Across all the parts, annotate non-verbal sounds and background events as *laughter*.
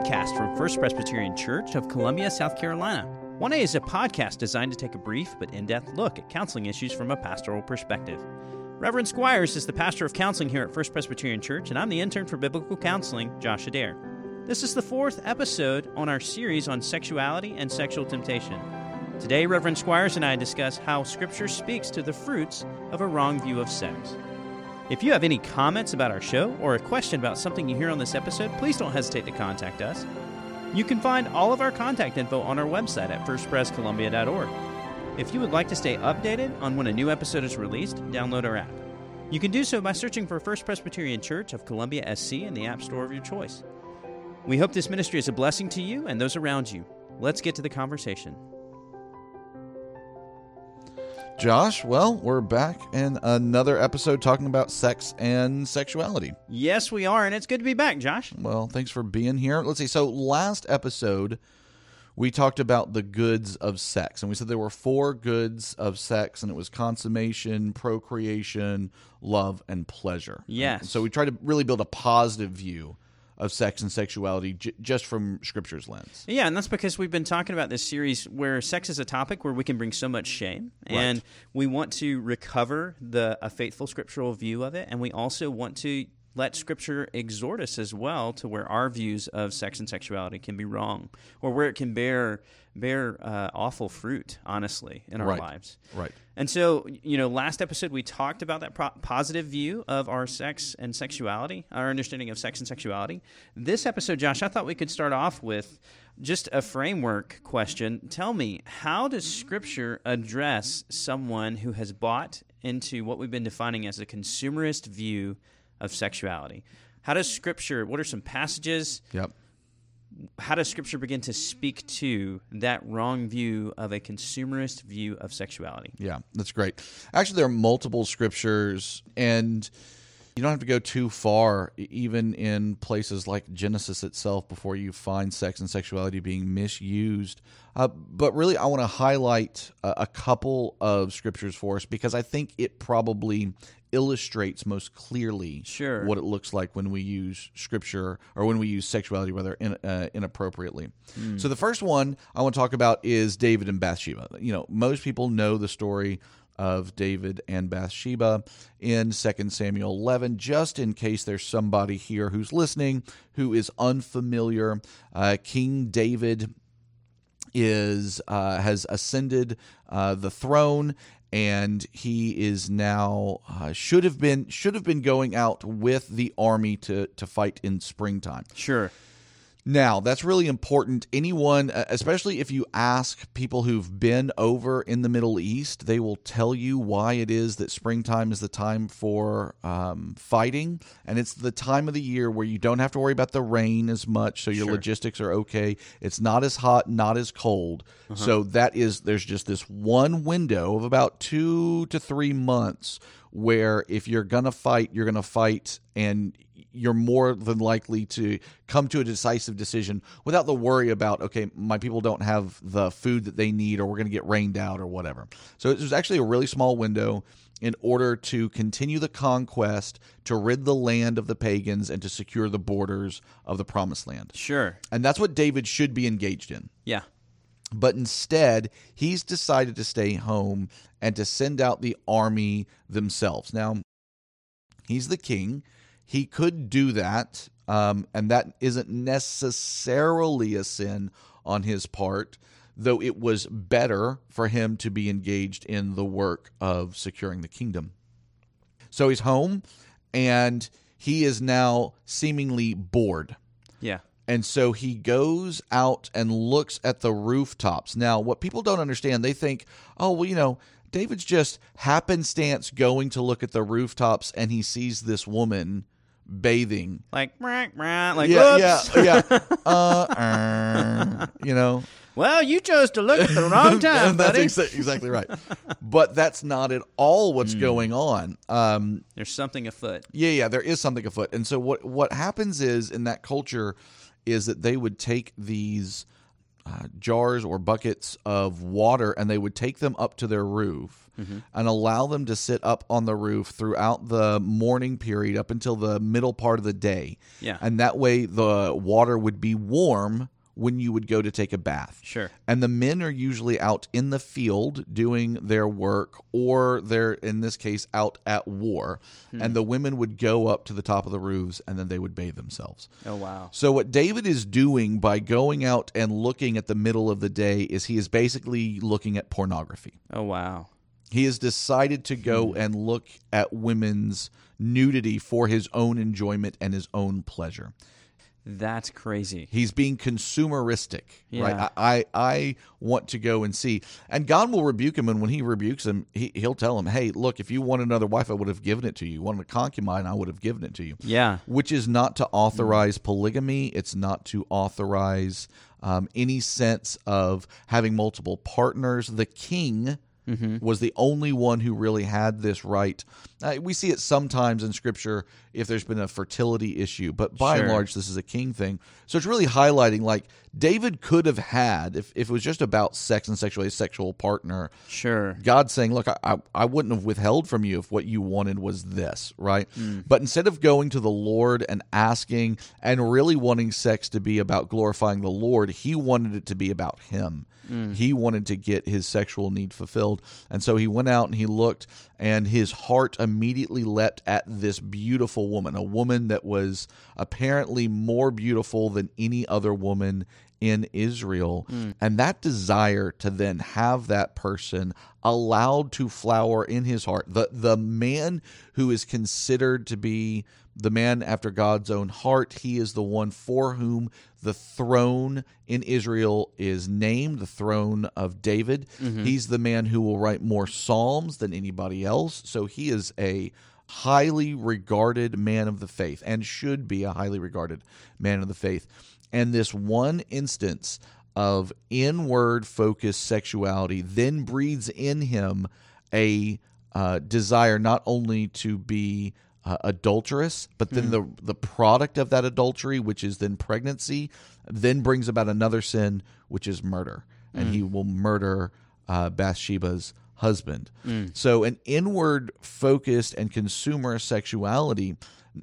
podcast from First Presbyterian Church of Columbia, South Carolina. 1A is a podcast designed to take a brief but in depth look at counseling issues from a pastoral perspective. Reverend Squires is the pastor of counseling here at First Presbyterian Church, and I'm the intern for biblical counseling, Josh Adair. This is the fourth episode on our series on sexuality and sexual temptation. Today, Reverend Squires and I discuss how Scripture speaks to the fruits of a wrong view of sex. If you have any comments about our show or a question about something you hear on this episode, please don't hesitate to contact us. You can find all of our contact info on our website at firstprescolumbia.org. If you would like to stay updated on when a new episode is released, download our app. You can do so by searching for First Presbyterian Church of Columbia SC in the App Store of your choice. We hope this ministry is a blessing to you and those around you. Let's get to the conversation. Josh, well, we're back in another episode talking about sex and sexuality. Yes, we are, and it's good to be back, Josh. Well, thanks for being here. Let's see. So, last episode, we talked about the goods of sex, and we said there were four goods of sex, and it was consummation, procreation, love, and pleasure. Yes. And so, we tried to really build a positive view of sex and sexuality j- just from Scripture's lens. Yeah, and that's because we've been talking about this series where sex is a topic where we can bring so much shame, and we want to recover the a faithful scriptural view of it, and we also want to let Scripture exhort us as well to where our views of sex and sexuality can be wrong, or where it can bear bear uh, awful fruit, honestly, in our Right. lives. Right. And so, you know, last episode we talked about that pro- positive view of our sex and sexuality, our understanding of sex and sexuality. This episode, Josh, I thought we could start off with just a framework question. Tell me, how does Scripture address someone who has bought into what we've been defining as a consumerist view of sexuality? How does Scripture, what are some passages? Yep. How does Scripture begin to speak to that wrong view of a consumerist view of sexuality? Yeah, that's great. Actually, there are multiple scriptures, and you don't have to go too far, even in places like Genesis itself, before you find sex and sexuality being misused. Uh, but really, I want to highlight a, a couple of scriptures for us because I think it probably illustrates most clearly Sure. what it looks like when we use scripture or when we use sexuality rather in, uh, inappropriately. So the first one I want to talk about is David and Bathsheba. You know, most people know the story of David and Bathsheba in 2 Samuel 11 just in case there's somebody here who's listening who is unfamiliar. Uh, King David is uh, has ascended uh, the throne and he is now uh, should have been should have been going out with the army to to fight in springtime. Sure. Now, that's really important. Anyone, uh, especially if you ask people who've been over in the Middle East, they will tell you why it is that springtime is the time for um, fighting. And it's the time of the year where you don't have to worry about the rain as much. So your Sure. logistics are okay. It's not as hot, not as cold. So that is, there's just this one window of about two to three months where if you're going to fight, you're going to fight and you're more than likely to come to a decisive decision without the worry about okay my people don't have the food that they need or we're going to get rained out or whatever so it was actually a really small window in order to continue the conquest to rid the land of the pagans and to secure the borders of the promised land Sure. and that's what david should be engaged in Yeah. but instead he's decided to stay home and to send out the army themselves now he's the king he could do that um, and that isn't necessarily a sin on his part though it was better for him to be engaged in the work of securing the kingdom so he's home and he is now seemingly bored Yeah. and so he goes out and looks at the rooftops. Now, what people don't understand, they think, oh, well, you know, David's just happenstance going to look at the rooftops and he sees this woman bathing. Like, like, yeah, whoops. yeah, yeah. *laughs* Uh, uh, you know, Well, you chose to look at the wrong *laughs* time, that's buddy. exa- exactly right. But that's not at all what's Hmm. going on. Um, There's something afoot. Yeah, yeah, there is something afoot. And so what what happens is in that culture is that they would take these uh, jars or buckets of water and they would take them up to their roof and allow them to sit up on the roof throughout the morning period up until the middle part of the day. Yeah. And that way the water would be warm when you would go to take a bath. Sure. And the men are usually out in the field doing their work, or they're, in this case, out at war. Hmm. And the women would go up to the top of the roofs and then they would bathe themselves. Oh wow. So, what David is doing by going out and looking at the middle of the day is he is basically looking at pornography. Oh wow. He has decided to go hmm. and look at women's nudity for his own enjoyment and his own pleasure. That's crazy. He's being consumeristic, Yeah. right? I, I I want to go and see, and God will rebuke him. And when He rebukes him, he, He'll tell him, "Hey, look, if you want another wife, I would have given it to you. You wanted a concubine, I would have given it to you." Yeah. Which is not to authorize polygamy. It's not to authorize um, any sense of having multiple partners. The king was the only one who really had this right. Uh, we see it sometimes in scripture if there's been a fertility issue, but by and large, this is a king thing. So it's really highlighting like David could have had, if, if it was just about sex and sexuality, sexual partner, Sure. God saying, "Look, I, I I wouldn't have withheld from you if what you wanted was this, right?" But instead of going to the Lord and asking and really wanting sex to be about glorifying the Lord, he wanted it to be about him. Mm. He wanted to get his sexual need fulfilled, and so he went out and he looked, and his heart immediately leapt at this beautiful woman, a woman that was apparently more beautiful than any other woman in Israel. Mm. And that desire to then have that person allowed to flower in his heart. The the man who is considered to be the man after God's own heart, he is the one for whom the throne in Israel is named, the throne of David. He's the man who will write more psalms than anybody else. So he is a highly regarded man of the faith and should be a highly regarded man of the faith. And this one instance of inward focused sexuality then breeds in him a uh, desire not only to be uh, adulterous, but then the the product of that adultery, which is then pregnancy, then brings about another sin, which is murder, and he will murder uh, Bathsheba's husband. So an inward focused and consumer sexuality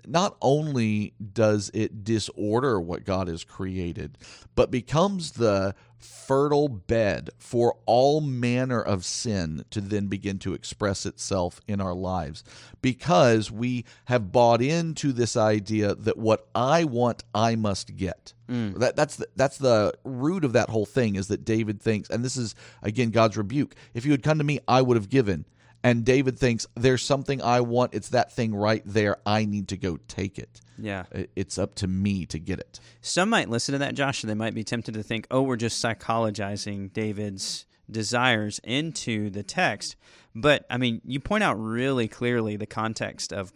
not only does it disorder what God has created, but becomes the fertile bed for all manner of sin to then begin to express itself in our lives because we have bought into this idea that what I want I must get. Mm. That that's the, that's the root of that whole thing is that David thinks and this is again God's rebuke. If you had come to me I would have given. And David thinks there's something I want. It's that thing right there. I need to go take it. Yeah. It's up to me to get it. Some might listen to that, Josh, and they might be tempted to think, oh, we're just psychologizing David's desires into the text. But I mean, you point out really clearly the context of,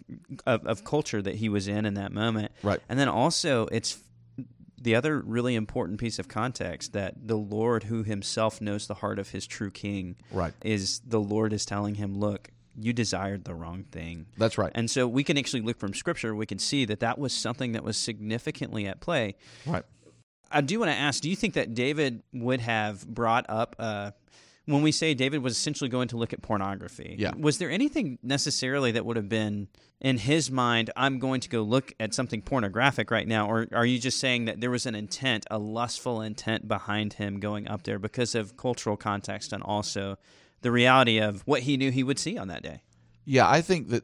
of of culture that he was in in that moment, Right. And then also, it's the other really important piece of context that the Lord, who Himself knows the heart of His true King, Right. is the Lord is telling him, look, you desired the wrong thing. That's right. And so we can actually look from Scripture. We can see that that was something that was significantly at play. right. I do want to ask: Do you think that David would have brought up uh, when we say David was essentially going to look at pornography? Yeah. Was there anything necessarily that would have been in his mind? I'm going to go look at something pornographic right now, or are you just saying that there was an intent, a lustful intent behind him going up there because of cultural context and also the reality of what he knew he would see on that day? Yeah, I think that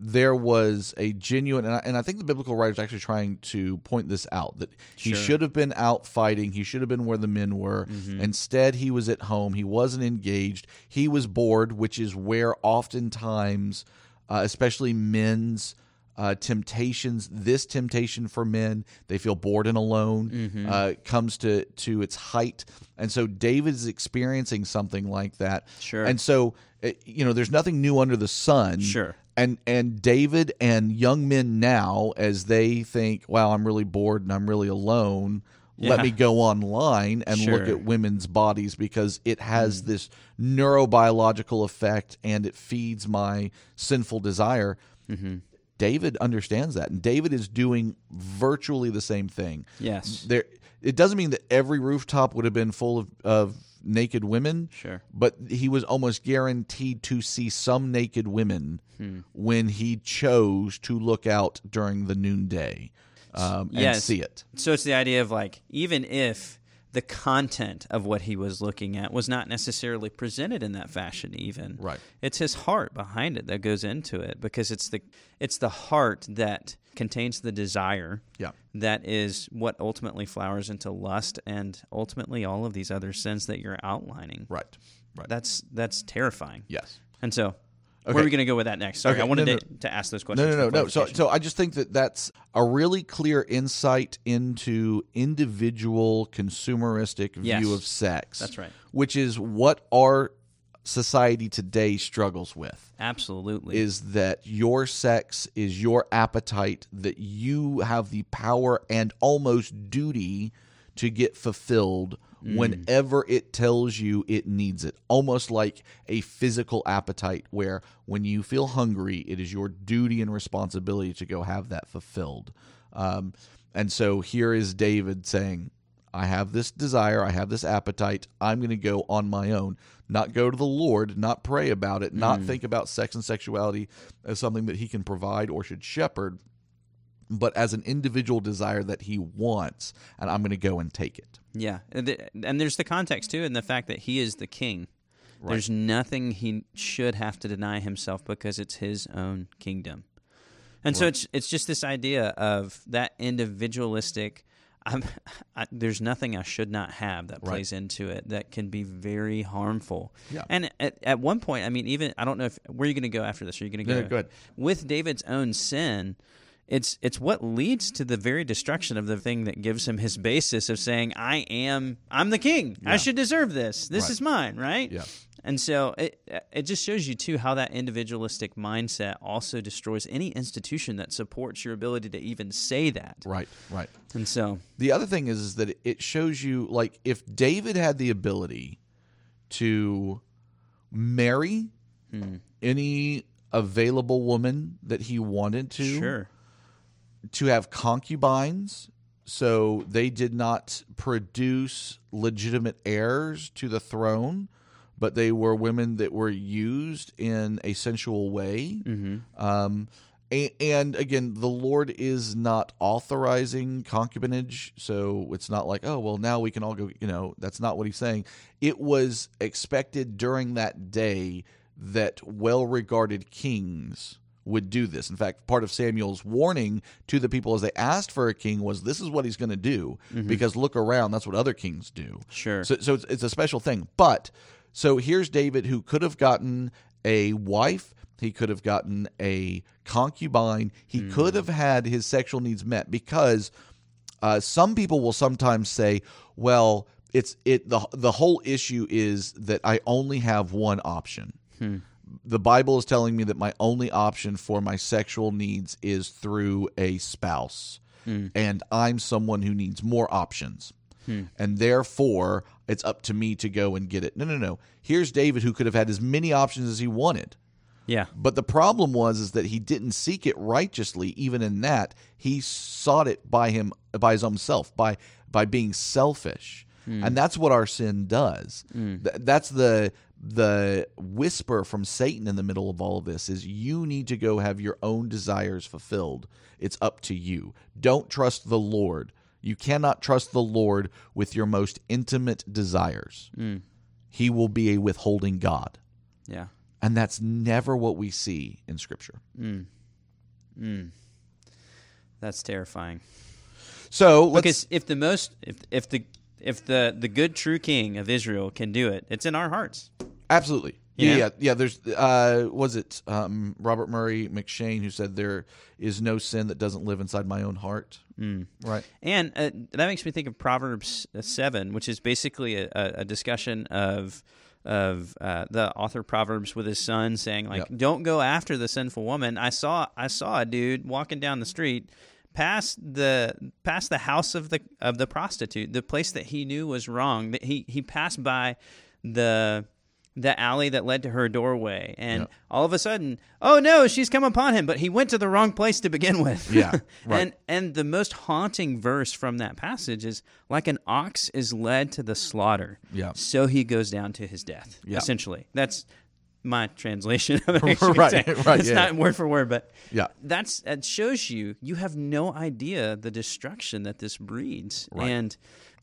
there was a genuine, and I, and I think the biblical writer's actually trying to point this out that he should have been out fighting. He should have been where the men were. Instead, he was at home. He wasn't engaged. He was bored, which is where oftentimes, uh, especially men's. Uh, temptations. This temptation for men, they feel bored and alone, uh, comes to to its height, and so David is experiencing something like that. Sure. And so, uh, you know, there's nothing new under the sun. Sure. And and David and young men now, as they think, "Wow, I'm really bored and I'm really alone." Let me go online and look at women's bodies because it has mm. this neurobiological effect and it feeds my sinful desire. Mm-hmm. David understands that, and David is doing virtually the same thing. Yes. There, it doesn't mean that every rooftop would have been full of, of naked women. Sure. But he was almost guaranteed to see some naked women Hmm. when he chose to look out during the noonday um, and see it. So it's the idea of like, even if the content of what he was looking at was not necessarily presented in that fashion, even Right. it's his heart behind it that goes into it because it's the it's the heart that contains the desire Yeah. that is what ultimately flowers into lust and ultimately all of these other sins that you're outlining. Right. Right. That's that's terrifying. yes. And so, where are we going to go with that next? Sorry, Okay, I wanted no, no. to, to ask those questions. No, no, no. So, so I just think that that's a really clear insight into individual consumeristic Yes. view of sex. That's right. Which is what our society today struggles with. absolutely Is that your sex is your appetite that you have the power and almost duty to get fulfilled whenever it tells you it needs it. Almost like a physical appetite where when you feel hungry, it is your duty and responsibility to go have that fulfilled. Um, and so here is David saying, I have this desire, I have this appetite, I'm going to go on my own, not go to the Lord, not pray about it, not mm. think about sex and sexuality as something that he can provide or should shepherd, but as an individual desire that he wants, and I'm going to go and take it. Yeah, and, and there's the context too, and the fact that he is the king. There's nothing he should have to deny himself because it's his own kingdom, and so it's it's just this idea of that individualistic. I'm, I, there's nothing I should not have that plays into it that can be very harmful. Yeah. And at, at one point, I mean, even I don't know if where are you going to go after this? Are you going to go? No, go ahead. With David's own sin, it's it's what leads to the very destruction of the thing that gives him his basis of saying, "I am, I'm the king. I should deserve this. This Right. is mine." Right? Yeah. And so it it just shows you too how that individualistic mindset also destroys any institution that supports your ability to even say that. Right, right. And so, The other thing is, is that it shows you, like, if David had the ability to marry hmm. any available woman that he wanted to, sure. to have concubines so they did not produce legitimate heirs to the throne but they were women that were used in a sensual way um, a- and again the lord is not authorizing concubinage so it's not like oh well now we can all go you know that's not what he's saying it was expected during that day that well regarded kings would do this. In fact, part of Samuel's warning to the people as they asked for a king was, "This is what he's going to do," because look around, that's what other kings do. Sure. So, so it's, it's a special thing. But so here's David, who could have gotten a wife. He could have gotten a concubine. He hmm. could have had his sexual needs met because uh, some people will sometimes say, "Well, it's it the the whole issue is that I only have one option." Hmm. The Bible is telling me that my only option for my sexual needs is through a spouse, hmm. and I'm someone who needs more options, and therefore it's up to me to go and get it. No, no, no. Here's David who could have had as many options as he wanted. Yeah. But the problem was is that he didn't seek it righteously. Even in that, he sought it by him by his own self, by by being selfish, hmm. and that's what our sin does. Hmm. Th- that's the the whisper from Satan in the middle of all of this is you need to go have your own desires fulfilled. It's up to you. Don't trust the Lord. You cannot trust the Lord with your most intimate desires. Mm. He will be a withholding God. Yeah. And that's never what we see in Scripture. Mm. Mm. That's terrifying. So Because if the most if if the if the the good true king of Israel can do it, it's in our hearts. absolutely, Yeah. yeah, yeah. There's, uh, was it um, Robert Murray M'Cheyne who said there is no sin that doesn't live inside my own heart. Mm. Right. And uh, that makes me think of Proverbs uh, seven, which is basically a, a a discussion of of uh, the author Proverbs with his son saying like, Yep. "Don't go after the sinful woman." I saw I saw a dude walking down the street past the past the house of the of the prostitute, the place that he knew was wrong. That he he passed by the the alley that led to her doorway, and Yeah. all of a sudden, oh no, she's come upon him, but he went to the wrong place to begin with. Yeah, *laughs* right. and and the most haunting verse from that passage is like an ox is led to the slaughter, Yeah. so he goes down to his death. Yeah. Essentially, that's my translation of *laughs* it. Right, right, It's yeah. not word for word, but Yeah. that's that shows you you have no idea the destruction that this breeds Right. and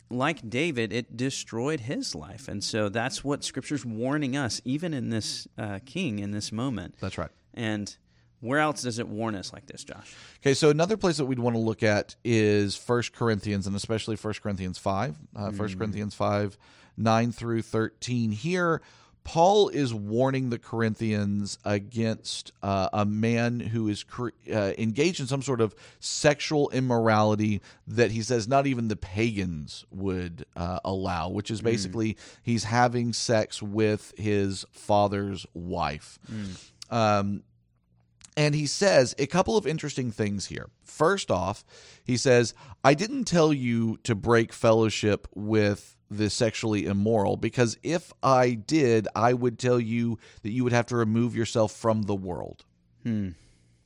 like david it destroyed his life and so that's what scripture's warning us even in this uh, king in this moment That's right. and where else does it warn us like this josh Okay, so another place that we'd want to look at is First Corinthians, and especially First Corinthians 5. Uh, 1 Corinthians 5, 9 through 13. Here, Paul is warning the Corinthians against uh, a man who is cre- uh, engaged in some sort of sexual immorality that he says not even the pagans would uh, allow, which is basically he's having sex with his father's wife. Um, and he says a couple of interesting things here. First off, he says, I didn't tell you to break fellowship with the sexually immoral because if I did, I would tell you that you would have to remove yourself from the world. Hmm.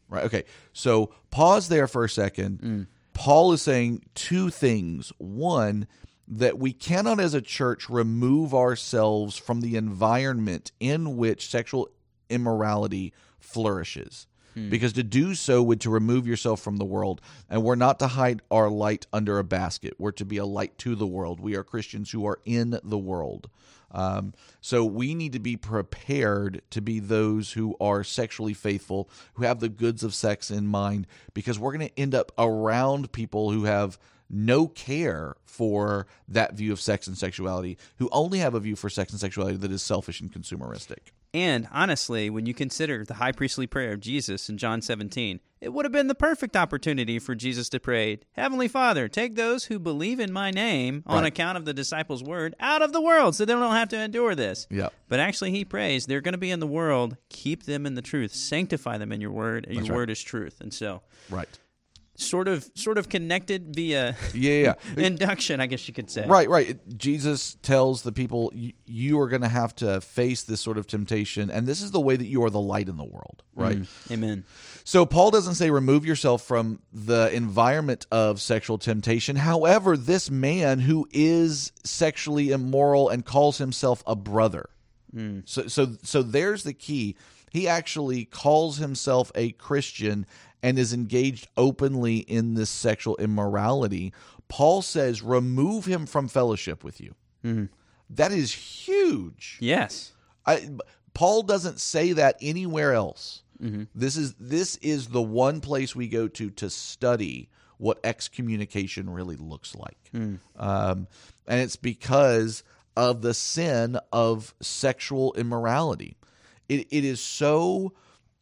Right. Okay. So pause there for a second. Hmm. Paul is saying two things. One, that we cannot as a church remove ourselves from the environment in which sexual immorality flourishes. Because to do so would to remove yourself from the world. And we're not to hide our light under a basket. We're to be a light to the world. We are Christians who are in the world. Um, so we need to be prepared to be those who are sexually faithful, who have the goods of sex in mind, because we're going to end up around people who have no care for that view of sex and sexuality, who only have a view for sex and sexuality that is selfish and consumeristic. And honestly when you consider the high priestly prayer of jesus in john 17 it would have been the perfect opportunity for jesus to pray heavenly father take those who believe in my name on Right. account of the disciples word out of the world so they don't have to endure this Yeah. But actually, he prays, they're going to be in the world. Keep them in the truth. Sanctify them in your word. and Your right. word is truth. And so, Right. Sort of, sort of connected via Yeah, yeah. *laughs* induction, I guess you could say. Right, right. Jesus tells the people you, you are going to have to face this sort of temptation, and this is the way that you are the light in the world, mm, right? Amen. So Paul doesn't say remove yourself from the environment of sexual temptation. However, this man who is sexually immoral and calls himself a brother. Mm. So so so there's the key. He actually calls himself a Christian and is engaged openly in this sexual immorality. Paul says remove him from fellowship with you. Mm-hmm. That is huge. Yes. I, Paul doesn't say that anywhere else. Mm-hmm. This is this is the one place we go to to study what excommunication really looks like, hmm. um, and it's because of the sin of sexual immorality. It, it is so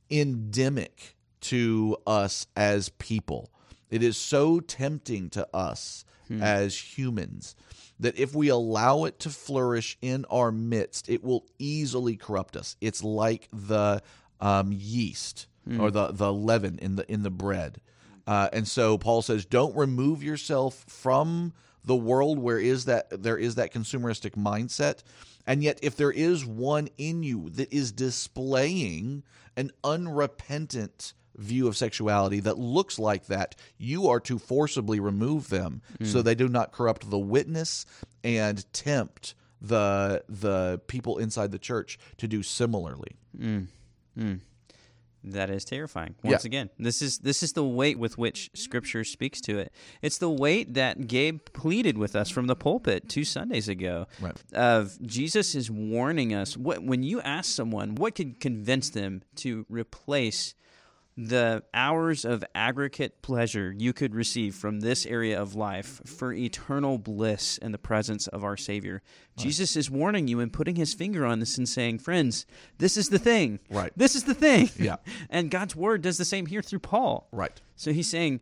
endemic to us as people. It is so tempting to us as humans that if we allow it to flourish in our midst, it will easily corrupt us. It's like the um, yeast or the the leaven in the in the bread. Uh, and so Paul says, don't remove yourself from the world where is that there is that consumeristic mindset. And yet, if there is one in you that is displaying an unrepentant view of sexuality that looks like that, you are to forcibly remove them hmm. so they do not corrupt the witness and tempt the the people inside the church to do similarly. Hmm. Hmm. That is terrifying. Once Yeah. again, this is this is the weight with which Scripture speaks to it. It's the weight that Gabe pleaded with us from the pulpit two Sundays ago. Right. Of Jesus is warning us. What when you ask someone what could convince them to replace the hours of aggregate pleasure you could receive from this area of life for eternal bliss in the presence of our Savior. Jesus is warning you and putting his finger on this and saying, Friends, this is the thing. Right. This is the thing. Yeah. *laughs* and God's word does the same here through Paul. Right. So he's saying,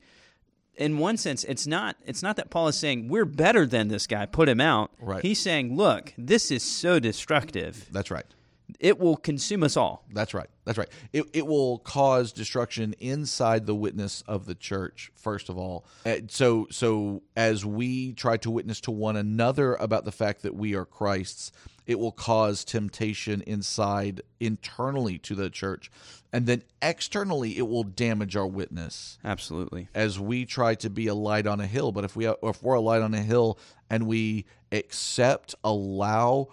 in one sense, it's not it's not that Paul is saying we're better than this guy, put him out. Right. He's saying, look, this is so destructive. That's right. It will consume us all. That's right. That's right. It, it will cause destruction inside the witness of the church. First of all, Uh, so so as we try to witness to one another about the fact that we are Christ's, it will cause temptation inside internally to the church, and then externally it will damage our witness Absolutely. as we try to be a light on a hill. But if we if we're a light on a hill and we accept, allow,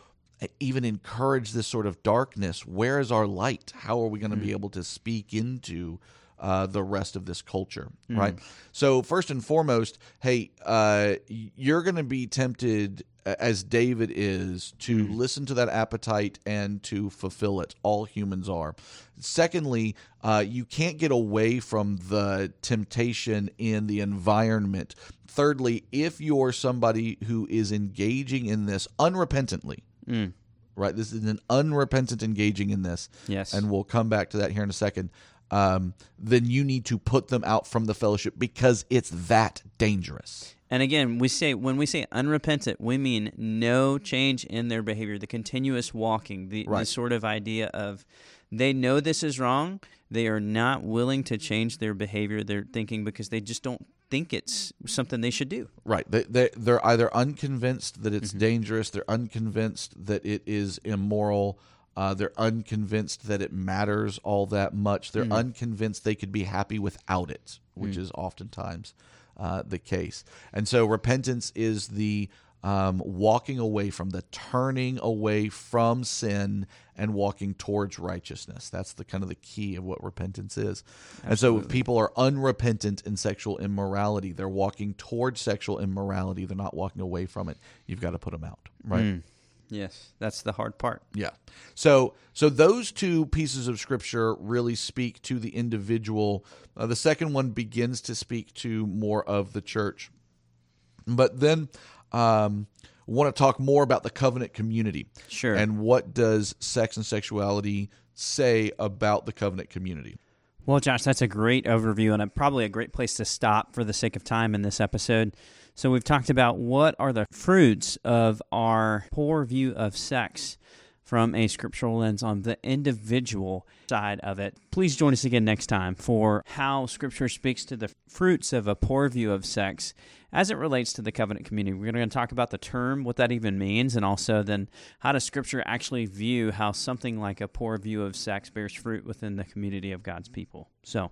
even encourage this sort of darkness, where is our light? How are we going to be able to speak into? Uh, the rest of this culture, right? So first and foremost, hey, uh, you're going to be tempted, as David is, to listen to that appetite and to fulfill it. All humans are. Secondly, uh, you can't get away from the temptation in the environment. Thirdly, if you're somebody who is engaging in this unrepentantly, right? This is an unrepentant engaging in this. Yes. And we'll come back to that here in a second. Um, then you need to put them out from the fellowship because it's that dangerous. And again, we say when we say unrepentant, we mean no change in their behavior, the continuous walking, the, the sort of idea of they know this is wrong, they are not willing to change their behavior, their thinking because they just don't think it's something they should do. Right. They, they, they're either unconvinced that Mm-hmm. it's dangerous, they're unconvinced that it is immoral, uh, they're unconvinced that it matters all that much, they're Mm-hmm. unconvinced they could be happy without it, which Mm. is oftentimes uh, the case. And so repentance is the um, walking away from, the turning away from sin and walking towards righteousness. That's the kind of the key of what repentance is. And so if people are unrepentant in sexual immorality. They're walking towards sexual immorality. They're not walking away from it. You've got to put them out, right? Yes, that's the hard part. Yeah. So so those two pieces of scripture really speak to the individual. Uh, the second one begins to speak to more of the church. But then um want to talk more about the covenant community. Sure. And what does sex and sexuality say about the covenant community? Well, Josh, that's a great overview and a, probably a great place to stop for the sake of time in this episode. So, we've talked about what are the fruits of our poor view of sex from a scriptural lens on the individual side of it. Please join us again next time for how Scripture speaks to the fruits of a poor view of sex as it relates to the covenant community. We're going to talk about the term, what that even means, and also then how does Scripture actually view how something like a poor view of sex bears fruit within the community of God's people. So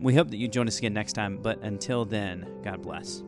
we hope that you join us again next time, but until then, God bless.